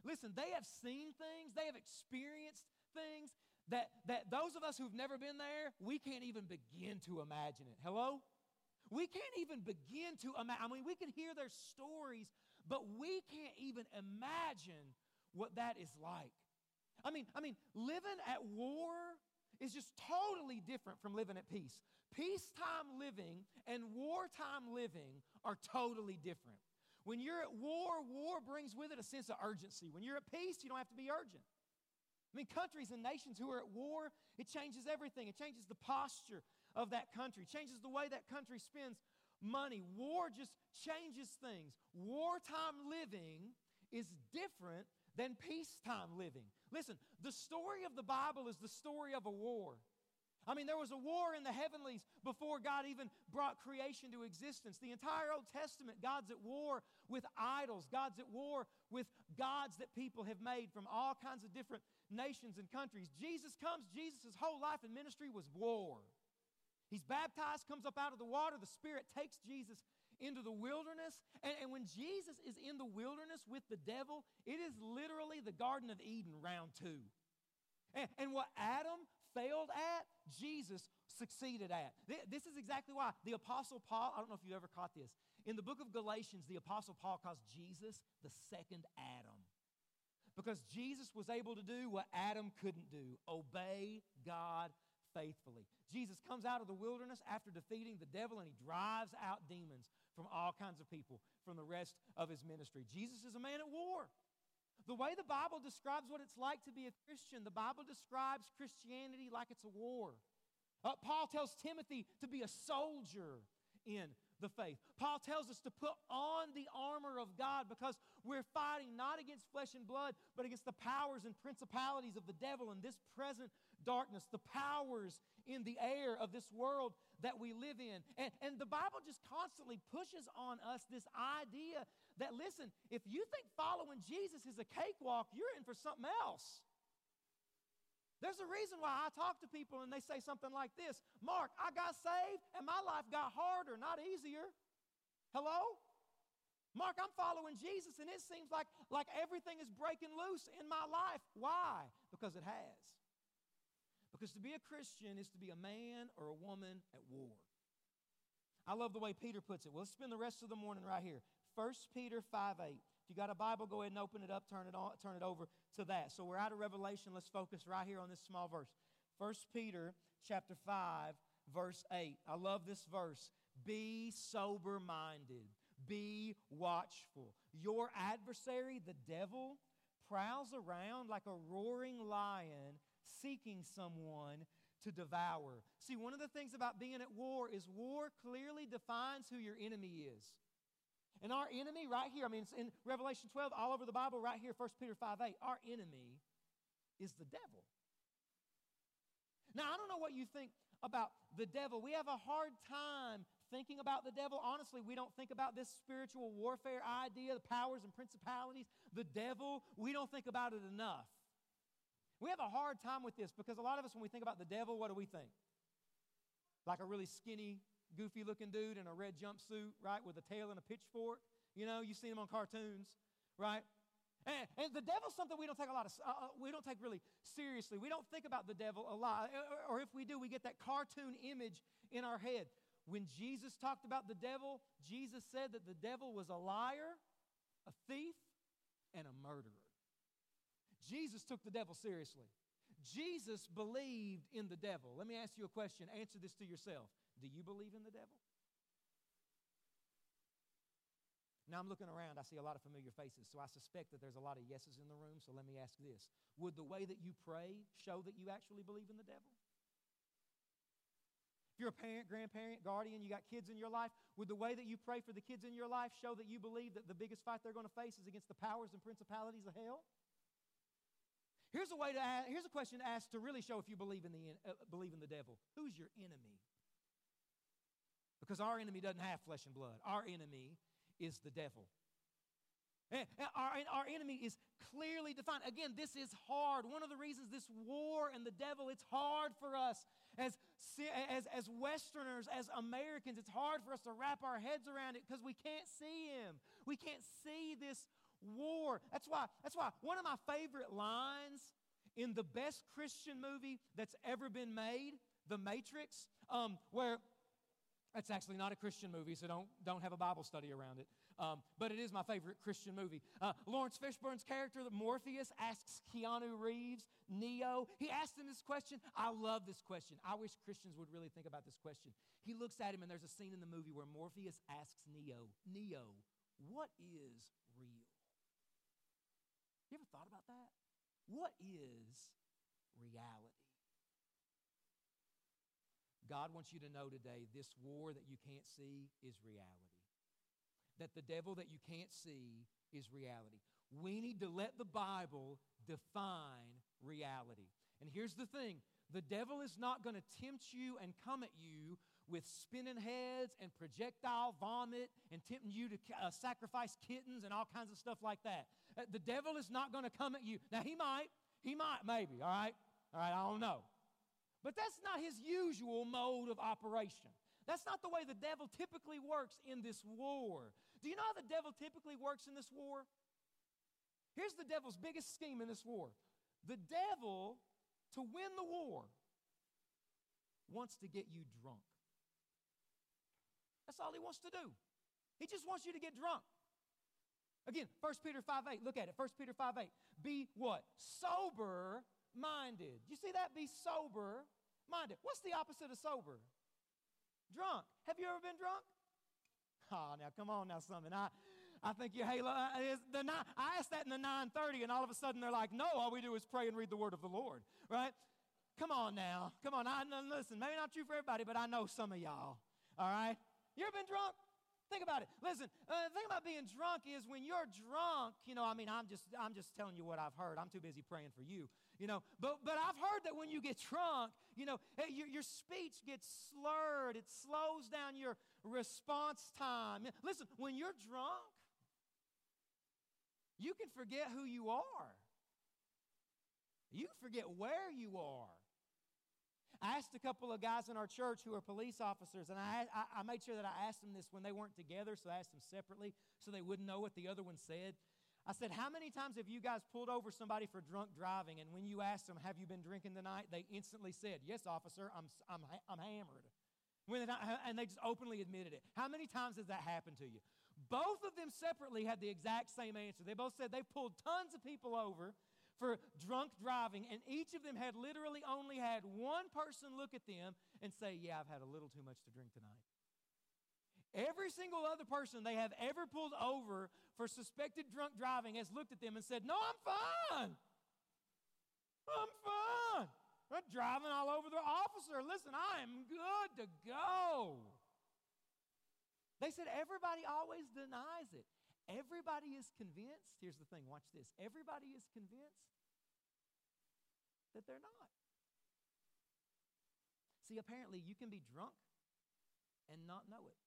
Listen, they have seen things, they have experienced things that, that those of us who've never been there, we can't even begin to imagine it. Hello? We can't even begin to imagine. I mean, we can hear their stories, but we can't even imagine what that is like. I mean, I mean, living at war is just totally different from living at peace. Peacetime living and wartime living are totally different. When you're at war, war brings with it a sense of urgency. When you're at peace, you don't have to be urgent. I mean, countries and nations who are at war, it changes everything. It changes the posture of that country, changes the way that country spends money. War just changes things. Wartime living is different than peacetime living. Listen, the story of the Bible is the story of a war. I mean, there was a war in the heavenlies before God even brought creation to existence. The entire Old Testament, God's at war with idols, God's at war with gods that people have made from all kinds of different nations and countries. Jesus comes, Jesus' whole life and ministry was war. He's baptized, comes up out of the water, the Spirit takes Jesus into the wilderness. And, and when Jesus is in the wilderness with the devil, it is literally the Garden of Eden, round two. And, and what Adam failed at, Jesus succeeded at. This is exactly why the Apostle Paul, I don't know if you ever caught this, in the book of Galatians, the Apostle Paul calls Jesus the second Adam. Because Jesus was able to do what Adam couldn't do obey God faithfully. Jesus comes out of the wilderness after defeating the devil and he drives out demons from all kinds of people from the rest of his ministry. Jesus is a man at war. The way the Bible describes what it's like to be a Christian, the Bible describes Christianity like it's a war. Uh, Paul tells Timothy to be a soldier in the faith. Paul tells us to put on the armor of God because we're fighting not against flesh and blood, but against the powers and principalities of the devil in this present darkness, the powers in the air of this world that we live in. And, and the Bible just constantly pushes on us this idea that, listen, if you think following Jesus is a cakewalk, you're in for something else. There's a reason why I talk to people and they say something like this Mark, I got saved and my life got harder, not easier. Hello? Mark, I'm following Jesus and it seems like, like everything is breaking loose in my life. Why? Because it has. Because to be a Christian is to be a man or a woman at war. I love the way Peter puts it. Well, let's spend the rest of the morning right here. 1 Peter 5 8. If you got a Bible, go ahead and open it up, turn it on, turn it over to that. So we're out of Revelation. Let's focus right here on this small verse. 1 Peter chapter 5, verse 8. I love this verse. Be sober minded, be watchful. Your adversary, the devil, prowls around like a roaring lion seeking someone to devour. See, one of the things about being at war is war clearly defines who your enemy is. And our enemy, right here, I mean, it's in Revelation 12, all over the Bible, right here, 1 Peter 5 8, our enemy is the devil. Now, I don't know what you think about the devil. We have a hard time thinking about the devil. Honestly, we don't think about this spiritual warfare idea, the powers and principalities, the devil. We don't think about it enough. We have a hard time with this because a lot of us, when we think about the devil, what do we think? Like a really skinny, goofy looking dude in a red jumpsuit, right, with a tail and a pitchfork. You know, you've seen him on cartoons, right? And, and the devil's something we don't take a lot of, uh, uh, we don't take really seriously. We don't think about the devil a lot. Or, or if we do, we get that cartoon image in our head. When Jesus talked about the devil, Jesus said that the devil was a liar, a thief, and a murderer. Jesus took the devil seriously. Jesus believed in the devil. Let me ask you a question. Answer this to yourself. Do you believe in the devil? Now I'm looking around, I see a lot of familiar faces, so I suspect that there's a lot of yeses in the room. So let me ask this Would the way that you pray show that you actually believe in the devil? If you're a parent, grandparent, guardian, you got kids in your life, would the way that you pray for the kids in your life show that you believe that the biggest fight they're going to face is against the powers and principalities of hell? Here's a way to ask, here's a question to ask to really show if you believe in the uh, believe in the devil. Who's your enemy? Because our enemy doesn't have flesh and blood. Our enemy is the devil. And our, our enemy is clearly defined. Again, this is hard. One of the reasons this war and the devil, it's hard for us as, as, as Westerners, as Americans, it's hard for us to wrap our heads around it because we can't see him. We can't see this war. That's why, that's why one of my favorite lines in the best Christian movie that's ever been made, The Matrix, um, where that's actually not a Christian movie, so don't, don't have a Bible study around it. Um, but it is my favorite Christian movie. Uh, Laurence Fishburne's character, Morpheus, asks Keanu Reeves, Neo. He asks him this question. I love this question. I wish Christians would really think about this question. He looks at him, and there's a scene in the movie where Morpheus asks Neo, Neo, what is? You ever thought about that? What is reality? God wants you to know today this war that you can't see is reality. That the devil that you can't see is reality. We need to let the Bible define reality. And here's the thing the devil is not going to tempt you and come at you with spinning heads and projectile vomit and tempting you to uh, sacrifice kittens and all kinds of stuff like that. Uh, the devil is not going to come at you. Now, he might. He might, maybe, all right? All right, I don't know. But that's not his usual mode of operation. That's not the way the devil typically works in this war. Do you know how the devil typically works in this war? Here's the devil's biggest scheme in this war the devil, to win the war, wants to get you drunk. That's all he wants to do. He just wants you to get drunk. Again, 1 Peter 5 8, look at it. 1 Peter 5 8. Be what? Sober minded. You see that? Be sober minded. What's the opposite of sober? Drunk. Have you ever been drunk? Oh, now come on now, something. I, I think you halo. Uh, is the nine, I asked that in the 9:30, and all of a sudden they're like, "No, all we do is pray and read the word of the Lord." Right? Come on now, come on. I listen. Maybe not true for everybody, but I know some of y'all. All right. You ever been drunk? Think about it. Listen, uh, the thing about being drunk is when you're drunk, you know, I mean, I'm just, I'm just telling you what I've heard. I'm too busy praying for you, you know. But, but I've heard that when you get drunk, you know, your, your speech gets slurred. It slows down your response time. Listen, when you're drunk, you can forget who you are. You forget where you are. I asked a couple of guys in our church who are police officers, and I, I, I, made sure that I asked them this when they weren't together, so I asked them separately so they wouldn't know what the other one said. I said, How many times have you guys pulled over somebody for drunk driving? And when you asked them, Have you been drinking tonight? They instantly said, Yes, officer, I'm, I'm, I'm hammered. When they and they just openly admitted it. How many times has that happened to you? Both of them separately had the exact same answer. They both said they pulled tons of people over for drunk driving, and each of them had literally only had one person look at them and say, Yeah, I've had a little too much to drink tonight. Every single other person they have ever pulled over for suspected drunk driving has looked at them and said, No, I'm fine. I'm fine. I'm driving all over the officer. Listen, I am good to go. They said everybody always denies it. Everybody is convinced. Here's the thing watch this. Everybody is convinced that they're not. See, apparently, you can be drunk and not know it.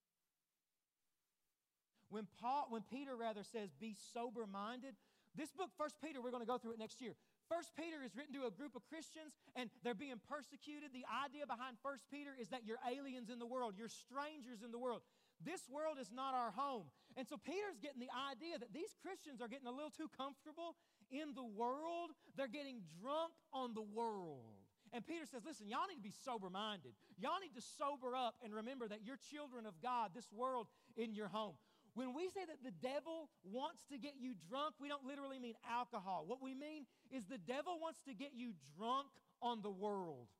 When Paul, when Peter rather says, be sober minded, this book, First Peter, we're going to go through it next year. First Peter is written to a group of Christians and they're being persecuted. The idea behind First Peter is that you're aliens in the world, you're strangers in the world. This world is not our home. And so Peter's getting the idea that these Christians are getting a little too comfortable in the world. They're getting drunk on the world. And Peter says, Listen, y'all need to be sober minded. Y'all need to sober up and remember that you're children of God, this world in your home. When we say that the devil wants to get you drunk, we don't literally mean alcohol. What we mean is the devil wants to get you drunk on the world.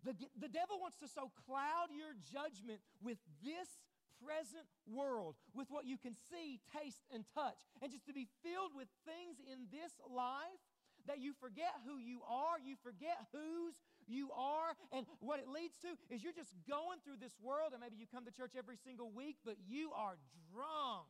The, the devil wants to so cloud your judgment with this present world, with what you can see, taste, and touch, and just to be filled with things in this life that you forget who you are, you forget whose you are, and what it leads to is you're just going through this world, and maybe you come to church every single week, but you are drunk.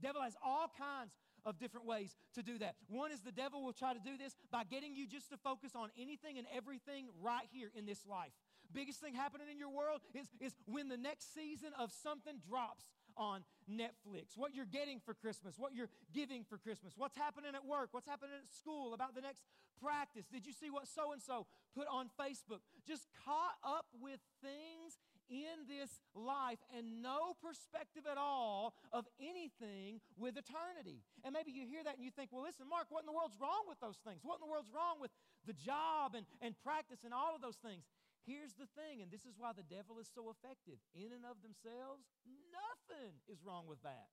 Devil has all kinds of different ways to do that. One is the devil will try to do this by getting you just to focus on anything and everything right here in this life. Biggest thing happening in your world is, is when the next season of something drops on Netflix, what you're getting for Christmas, what you're giving for Christmas, what's happening at work, what's happening at school, about the next practice. Did you see what so and so put on Facebook? Just caught up with things in this life and no perspective at all of anything with eternity. And maybe you hear that and you think, well, listen, Mark, what in the world's wrong with those things? What in the world's wrong with the job and, and practice and all of those things? Here's the thing, and this is why the devil is so effective. In and of themselves, nothing is wrong with that.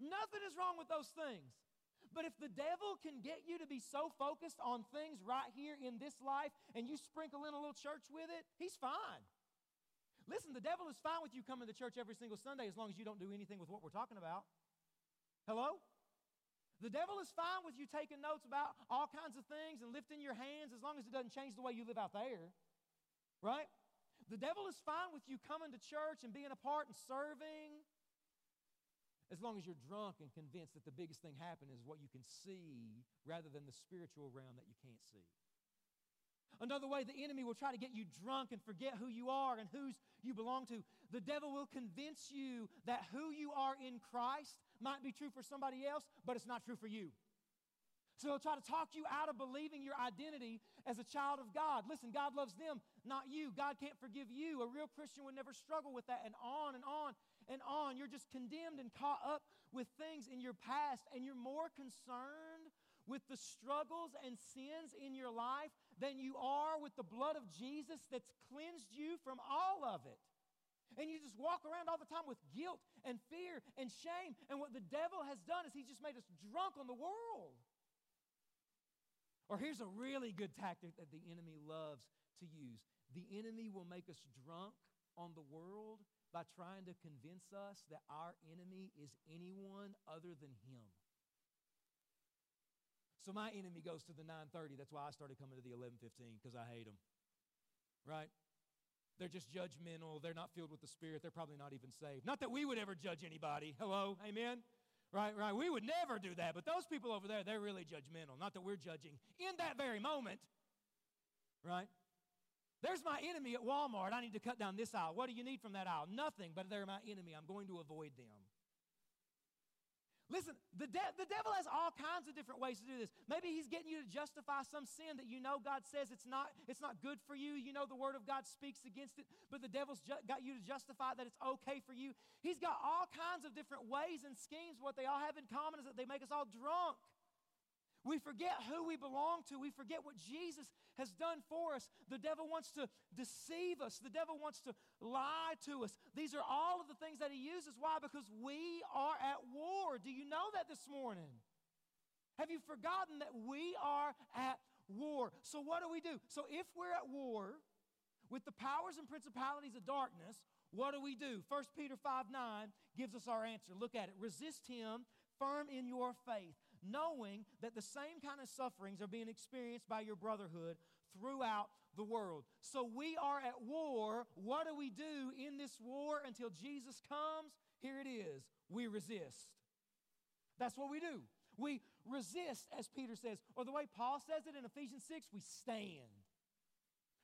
Nothing is wrong with those things. But if the devil can get you to be so focused on things right here in this life and you sprinkle in a little church with it, he's fine. Listen, the devil is fine with you coming to church every single Sunday as long as you don't do anything with what we're talking about. Hello? The devil is fine with you taking notes about all kinds of things and lifting your hands as long as it doesn't change the way you live out there. Right? The devil is fine with you coming to church and being a part and serving as long as you're drunk and convinced that the biggest thing happening is what you can see rather than the spiritual realm that you can't see. Another way the enemy will try to get you drunk and forget who you are and whose you belong to. The devil will convince you that who you are in Christ might be true for somebody else, but it's not true for you. So he'll try to talk you out of believing your identity as a child of God. Listen, God loves them, not you. God can't forgive you. A real Christian would never struggle with that, and on and on and on. You're just condemned and caught up with things in your past, and you're more concerned with the struggles and sins in your life than you are with the blood of Jesus that's cleansed you from all of it. And you just walk around all the time with guilt and fear and shame. And what the devil has done is he's just made us drunk on the world. Or here's a really good tactic that the enemy loves to use the enemy will make us drunk on the world by trying to convince us that our enemy is anyone other than him. So my enemy goes to the 9:30. That's why I started coming to the 11:15 because I hate them. Right? They're just judgmental. They're not filled with the Spirit. They're probably not even saved. Not that we would ever judge anybody. Hello? Amen? Right, right. We would never do that. But those people over there, they're really judgmental. Not that we're judging in that very moment. Right? There's my enemy at Walmart. I need to cut down this aisle. What do you need from that aisle? Nothing, but they're my enemy. I'm going to avoid them. Listen, the, de- the devil has all kinds of different ways to do this. Maybe he's getting you to justify some sin that you know God says it's not, it's not good for you. You know the word of God speaks against it, but the devil's ju- got you to justify that it's okay for you. He's got all kinds of different ways and schemes. What they all have in common is that they make us all drunk. We forget who we belong to. We forget what Jesus has done for us. The devil wants to deceive us, the devil wants to lie to us. These are all of the things that he uses. Why? Because we are at war. Do you know that this morning? Have you forgotten that we are at war? So, what do we do? So, if we're at war with the powers and principalities of darkness, what do we do? 1 Peter 5 9 gives us our answer. Look at it. Resist him firm in your faith knowing that the same kind of sufferings are being experienced by your brotherhood throughout the world. So we are at war. What do we do in this war until Jesus comes? Here it is we resist. That's what we do. We resist, as Peter says, or the way Paul says it in Ephesians 6, we stand.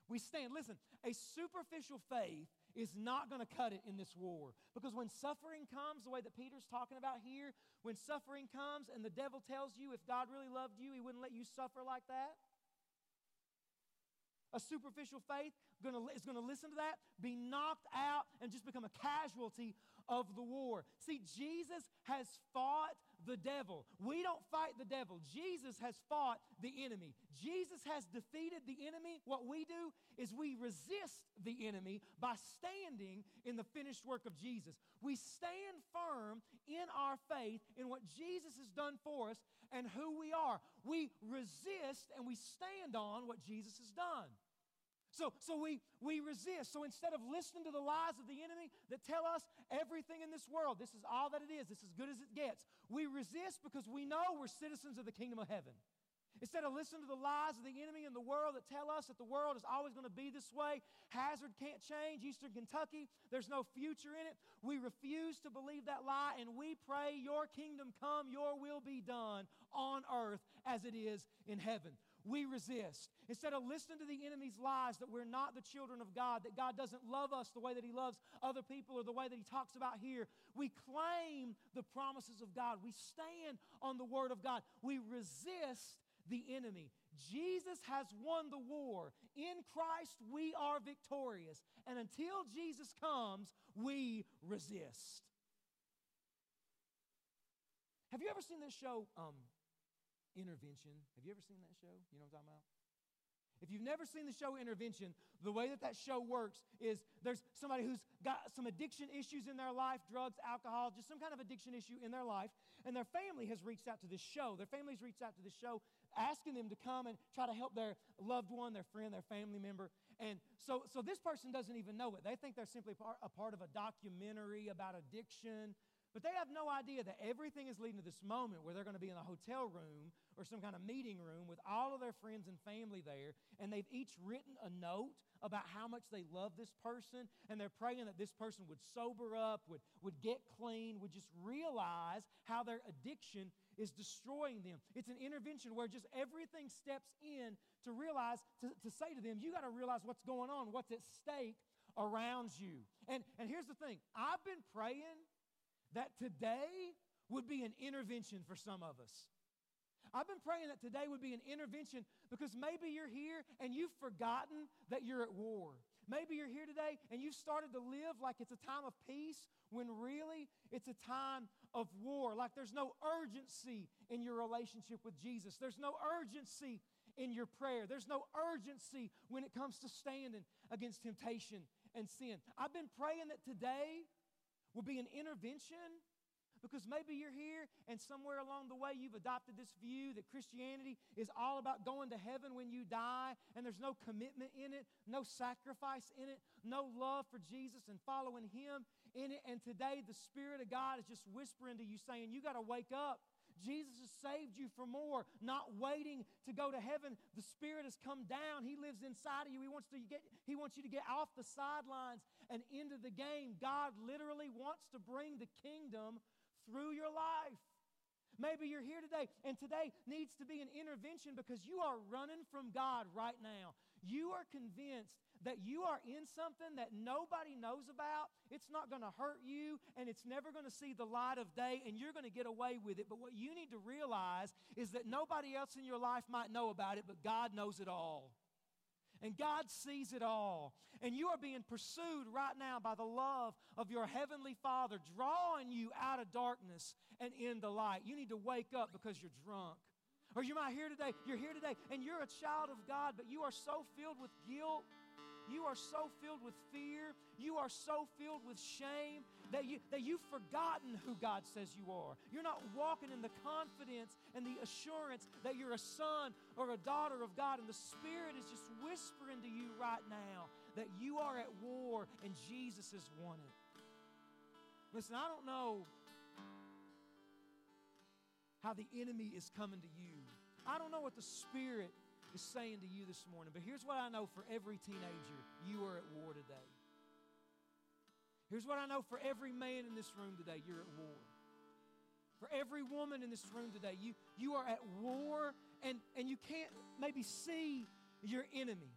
We stand. Listen, a superficial faith is not going to cut it in this war. Because when suffering comes, the way that Peter's talking about here, when suffering comes and the devil tells you if God really loved you, he wouldn't let you suffer like that. A superficial faith gonna, is going to listen to that, be knocked out, and just become a casualty of the war. See, Jesus has fought the devil. We don't fight the devil. Jesus has fought the enemy. Jesus has defeated the enemy. What we do is we resist the enemy by standing in the finished work of Jesus. We stand firm in our faith in what Jesus has done for us and who we are. We resist and we stand on what Jesus has done. So, so we, we resist. So instead of listening to the lies of the enemy that tell us everything in this world, this is all that it is, this is good as it gets, we resist because we know we're citizens of the kingdom of heaven. Instead of listening to the lies of the enemy in the world that tell us that the world is always going to be this way, Hazard can't change, Eastern Kentucky, there's no future in it, we refuse to believe that lie and we pray, Your kingdom come, Your will be done on earth as it is in heaven. We resist. Instead of listening to the enemy's lies that we're not the children of God, that God doesn't love us the way that He loves other people or the way that He talks about here, we claim the promises of God. We stand on the Word of God. We resist the enemy. Jesus has won the war. In Christ, we are victorious. And until Jesus comes, we resist. Have you ever seen this show, um, Intervention? Have you ever seen that show? You know what I'm talking about? If you've never seen the show Intervention, the way that that show works is there's somebody who's got some addiction issues in their life drugs, alcohol, just some kind of addiction issue in their life, and their family has reached out to this show. Their family's reached out to this show asking them to come and try to help their loved one, their friend, their family member. And so, so this person doesn't even know it. They think they're simply a part of a documentary about addiction but they have no idea that everything is leading to this moment where they're going to be in a hotel room or some kind of meeting room with all of their friends and family there, and they've each written a note about how much they love this person, and they're praying that this person would sober up, would, would get clean, would just realize how their addiction is destroying them. It's an intervention where just everything steps in to realize, to, to say to them, you got to realize what's going on, what's at stake around you. And, and here's the thing I've been praying that today would be an intervention for some of us. I've been praying that today would be an intervention because maybe you're here and you've forgotten that you're at war. Maybe you're here today and you've started to live like it's a time of peace when really it's a time of war. Like there's no urgency in your relationship with Jesus, there's no urgency in your prayer, there's no urgency when it comes to standing against temptation and sin. I've been praying that today will be an intervention because maybe you're here and somewhere along the way you've adopted this view that Christianity is all about going to heaven when you die and there's no commitment in it, no sacrifice in it, no love for Jesus and following Him in it. And today the Spirit of God is just whispering to you saying, You got to wake up. Jesus has saved you for more, not waiting to go to heaven. The Spirit has come down. He lives inside of you. He wants, to get, he wants you to get off the sidelines and into the game. God literally wants to bring the kingdom through your life. Maybe you're here today, and today needs to be an intervention because you are running from God right now. You are convinced that you are in something that nobody knows about, it's not going to hurt you and it's never going to see the light of day and you're going to get away with it. But what you need to realize is that nobody else in your life might know about it, but God knows it all. And God sees it all. And you are being pursued right now by the love of your heavenly Father, drawing you out of darkness and in the light. You need to wake up because you're drunk. Or you might here today, you're here today, and you're a child of God, but you are so filled with guilt you are so filled with fear. You are so filled with shame that, you, that you've forgotten who God says you are. You're not walking in the confidence and the assurance that you're a son or a daughter of God. And the Spirit is just whispering to you right now that you are at war and Jesus won it. Listen, I don't know how the enemy is coming to you. I don't know what the Spirit is saying to you this morning. But here's what I know for every teenager you are at war today. Here's what I know for every man in this room today you're at war. For every woman in this room today, you, you are at war and, and you can't maybe see your enemy.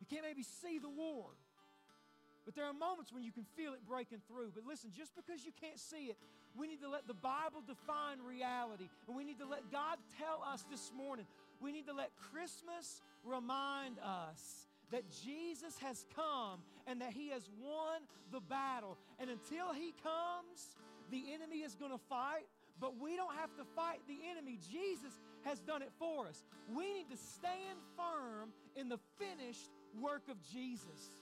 You can't maybe see the war. But there are moments when you can feel it breaking through. But listen, just because you can't see it, we need to let the Bible define reality. And we need to let God tell us this morning we need to let Christmas remind us that Jesus has come and that he has won the battle. And until he comes, the enemy is going to fight, but we don't have to fight the enemy. Jesus has done it for us. We need to stand firm in the finished work of Jesus.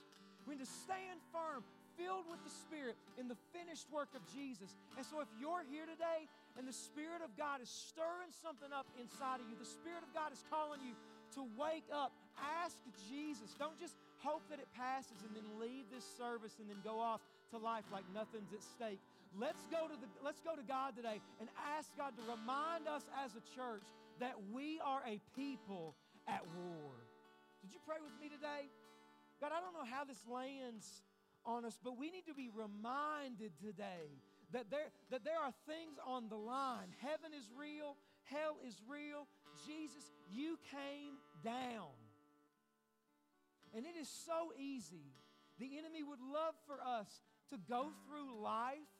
We need to stand firm, filled with the Spirit, in the finished work of Jesus. And so, if you're here today and the Spirit of God is stirring something up inside of you. The Spirit of God is calling you to wake up. Ask Jesus. Don't just hope that it passes and then leave this service and then go off to life like nothing's at stake. Let's go to the let's go to God today and ask God to remind us as a church that we are a people at war. Did you pray with me today? God, I don't know how this lands on us, but we need to be reminded today that there, that there are things on the line. Heaven is real, hell is real. Jesus, you came down. And it is so easy. The enemy would love for us to go through life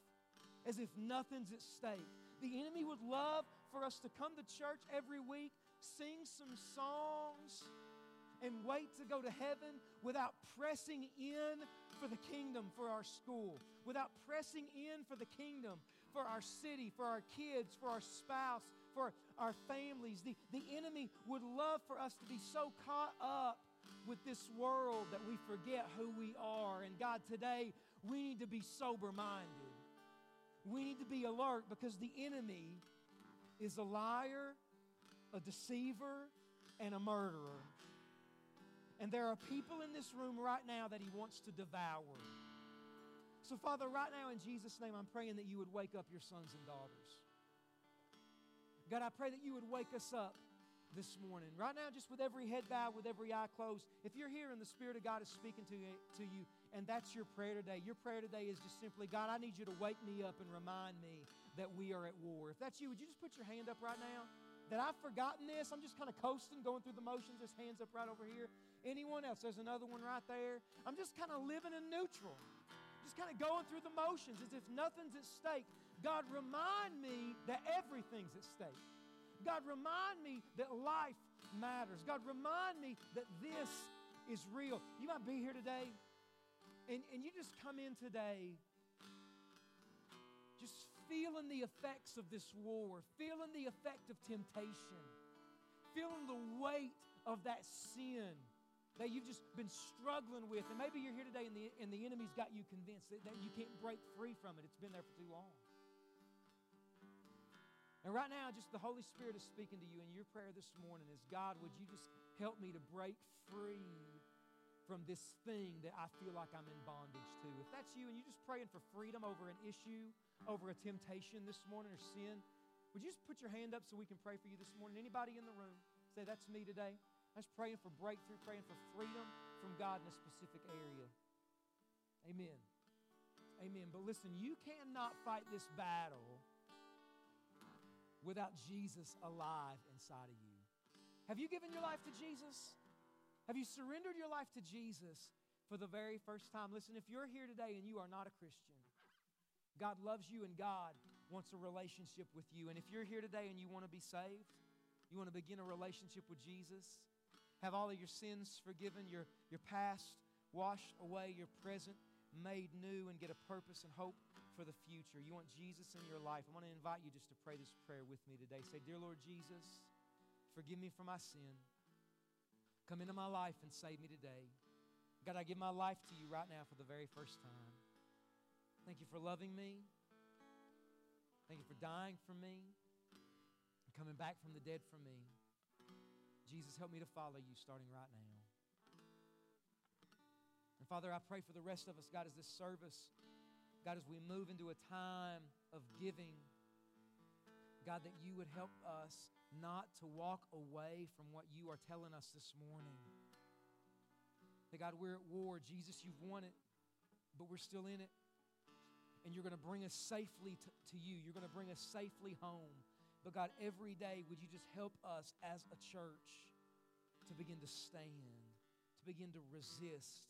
as if nothing's at stake. The enemy would love for us to come to church every week, sing some songs, and wait to go to heaven without pressing in for the kingdom for our school, without pressing in for the kingdom for our city, for our kids, for our spouse, for our families. The, the enemy would love for us to be so caught up with this world that we forget who we are. And God, today we need to be sober minded. We need to be alert because the enemy is a liar, a deceiver, and a murderer. And there are people in this room right now that he wants to devour. So, Father, right now in Jesus' name, I'm praying that you would wake up your sons and daughters. God, I pray that you would wake us up this morning. Right now, just with every head bowed, with every eye closed. If you're here and the Spirit of God is speaking to you, to you, and that's your prayer today, your prayer today is just simply, God, I need you to wake me up and remind me that we are at war. If that's you, would you just put your hand up right now? That I've forgotten this. I'm just kind of coasting, going through the motions. This hand's up right over here. Anyone else? There's another one right there. I'm just kind of living in neutral, just kind of going through the motions as if nothing's at stake. God, remind me that everything's at stake. God, remind me that life matters. God, remind me that this is real. You might be here today, and, and you just come in today just feeling the effects of this war, feeling the effect of temptation, feeling the weight of that sin that you've just been struggling with. And maybe you're here today and the, and the enemy's got you convinced that, that you can't break free from it. It's been there for too long. And right now, just the Holy Spirit is speaking to you, and your prayer this morning is God, would you just help me to break free from this thing that I feel like I'm in bondage to? If that's you and you're just praying for freedom over an issue, over a temptation this morning or sin, would you just put your hand up so we can pray for you this morning? Anybody in the room say, That's me today? I was praying for breakthrough, praying for freedom from God in a specific area. Amen. Amen. But listen, you cannot fight this battle without Jesus alive inside of you. Have you given your life to Jesus? Have you surrendered your life to Jesus for the very first time? Listen, if you're here today and you are not a Christian, God loves you and God wants a relationship with you. And if you're here today and you want to be saved, you want to begin a relationship with Jesus, have all of your sins forgiven, your, your past washed away, your present made new, and get a purpose and hope for the future. You want Jesus in your life. I want to invite you just to pray this prayer with me today. Say, Dear Lord Jesus, forgive me for my sin. Come into my life and save me today. God, I give my life to you right now for the very first time. Thank you for loving me. Thank you for dying for me and coming back from the dead for me. Jesus, help me to follow you starting right now. And Father, I pray for the rest of us, God, as this service, God, as we move into a time of giving, God, that you would help us not to walk away from what you are telling us this morning. That, God, we're at war. Jesus, you've won it, but we're still in it. And you're going to bring us safely to, to you. You're going to bring us safely home. But God, every day, would you just help us as a church to begin to stand, to begin to resist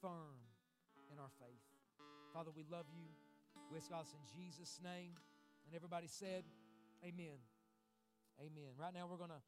firm in our faith? Father, we love you. We ask us in Jesus' name. And everybody said, Amen. Amen. Right now, we're going to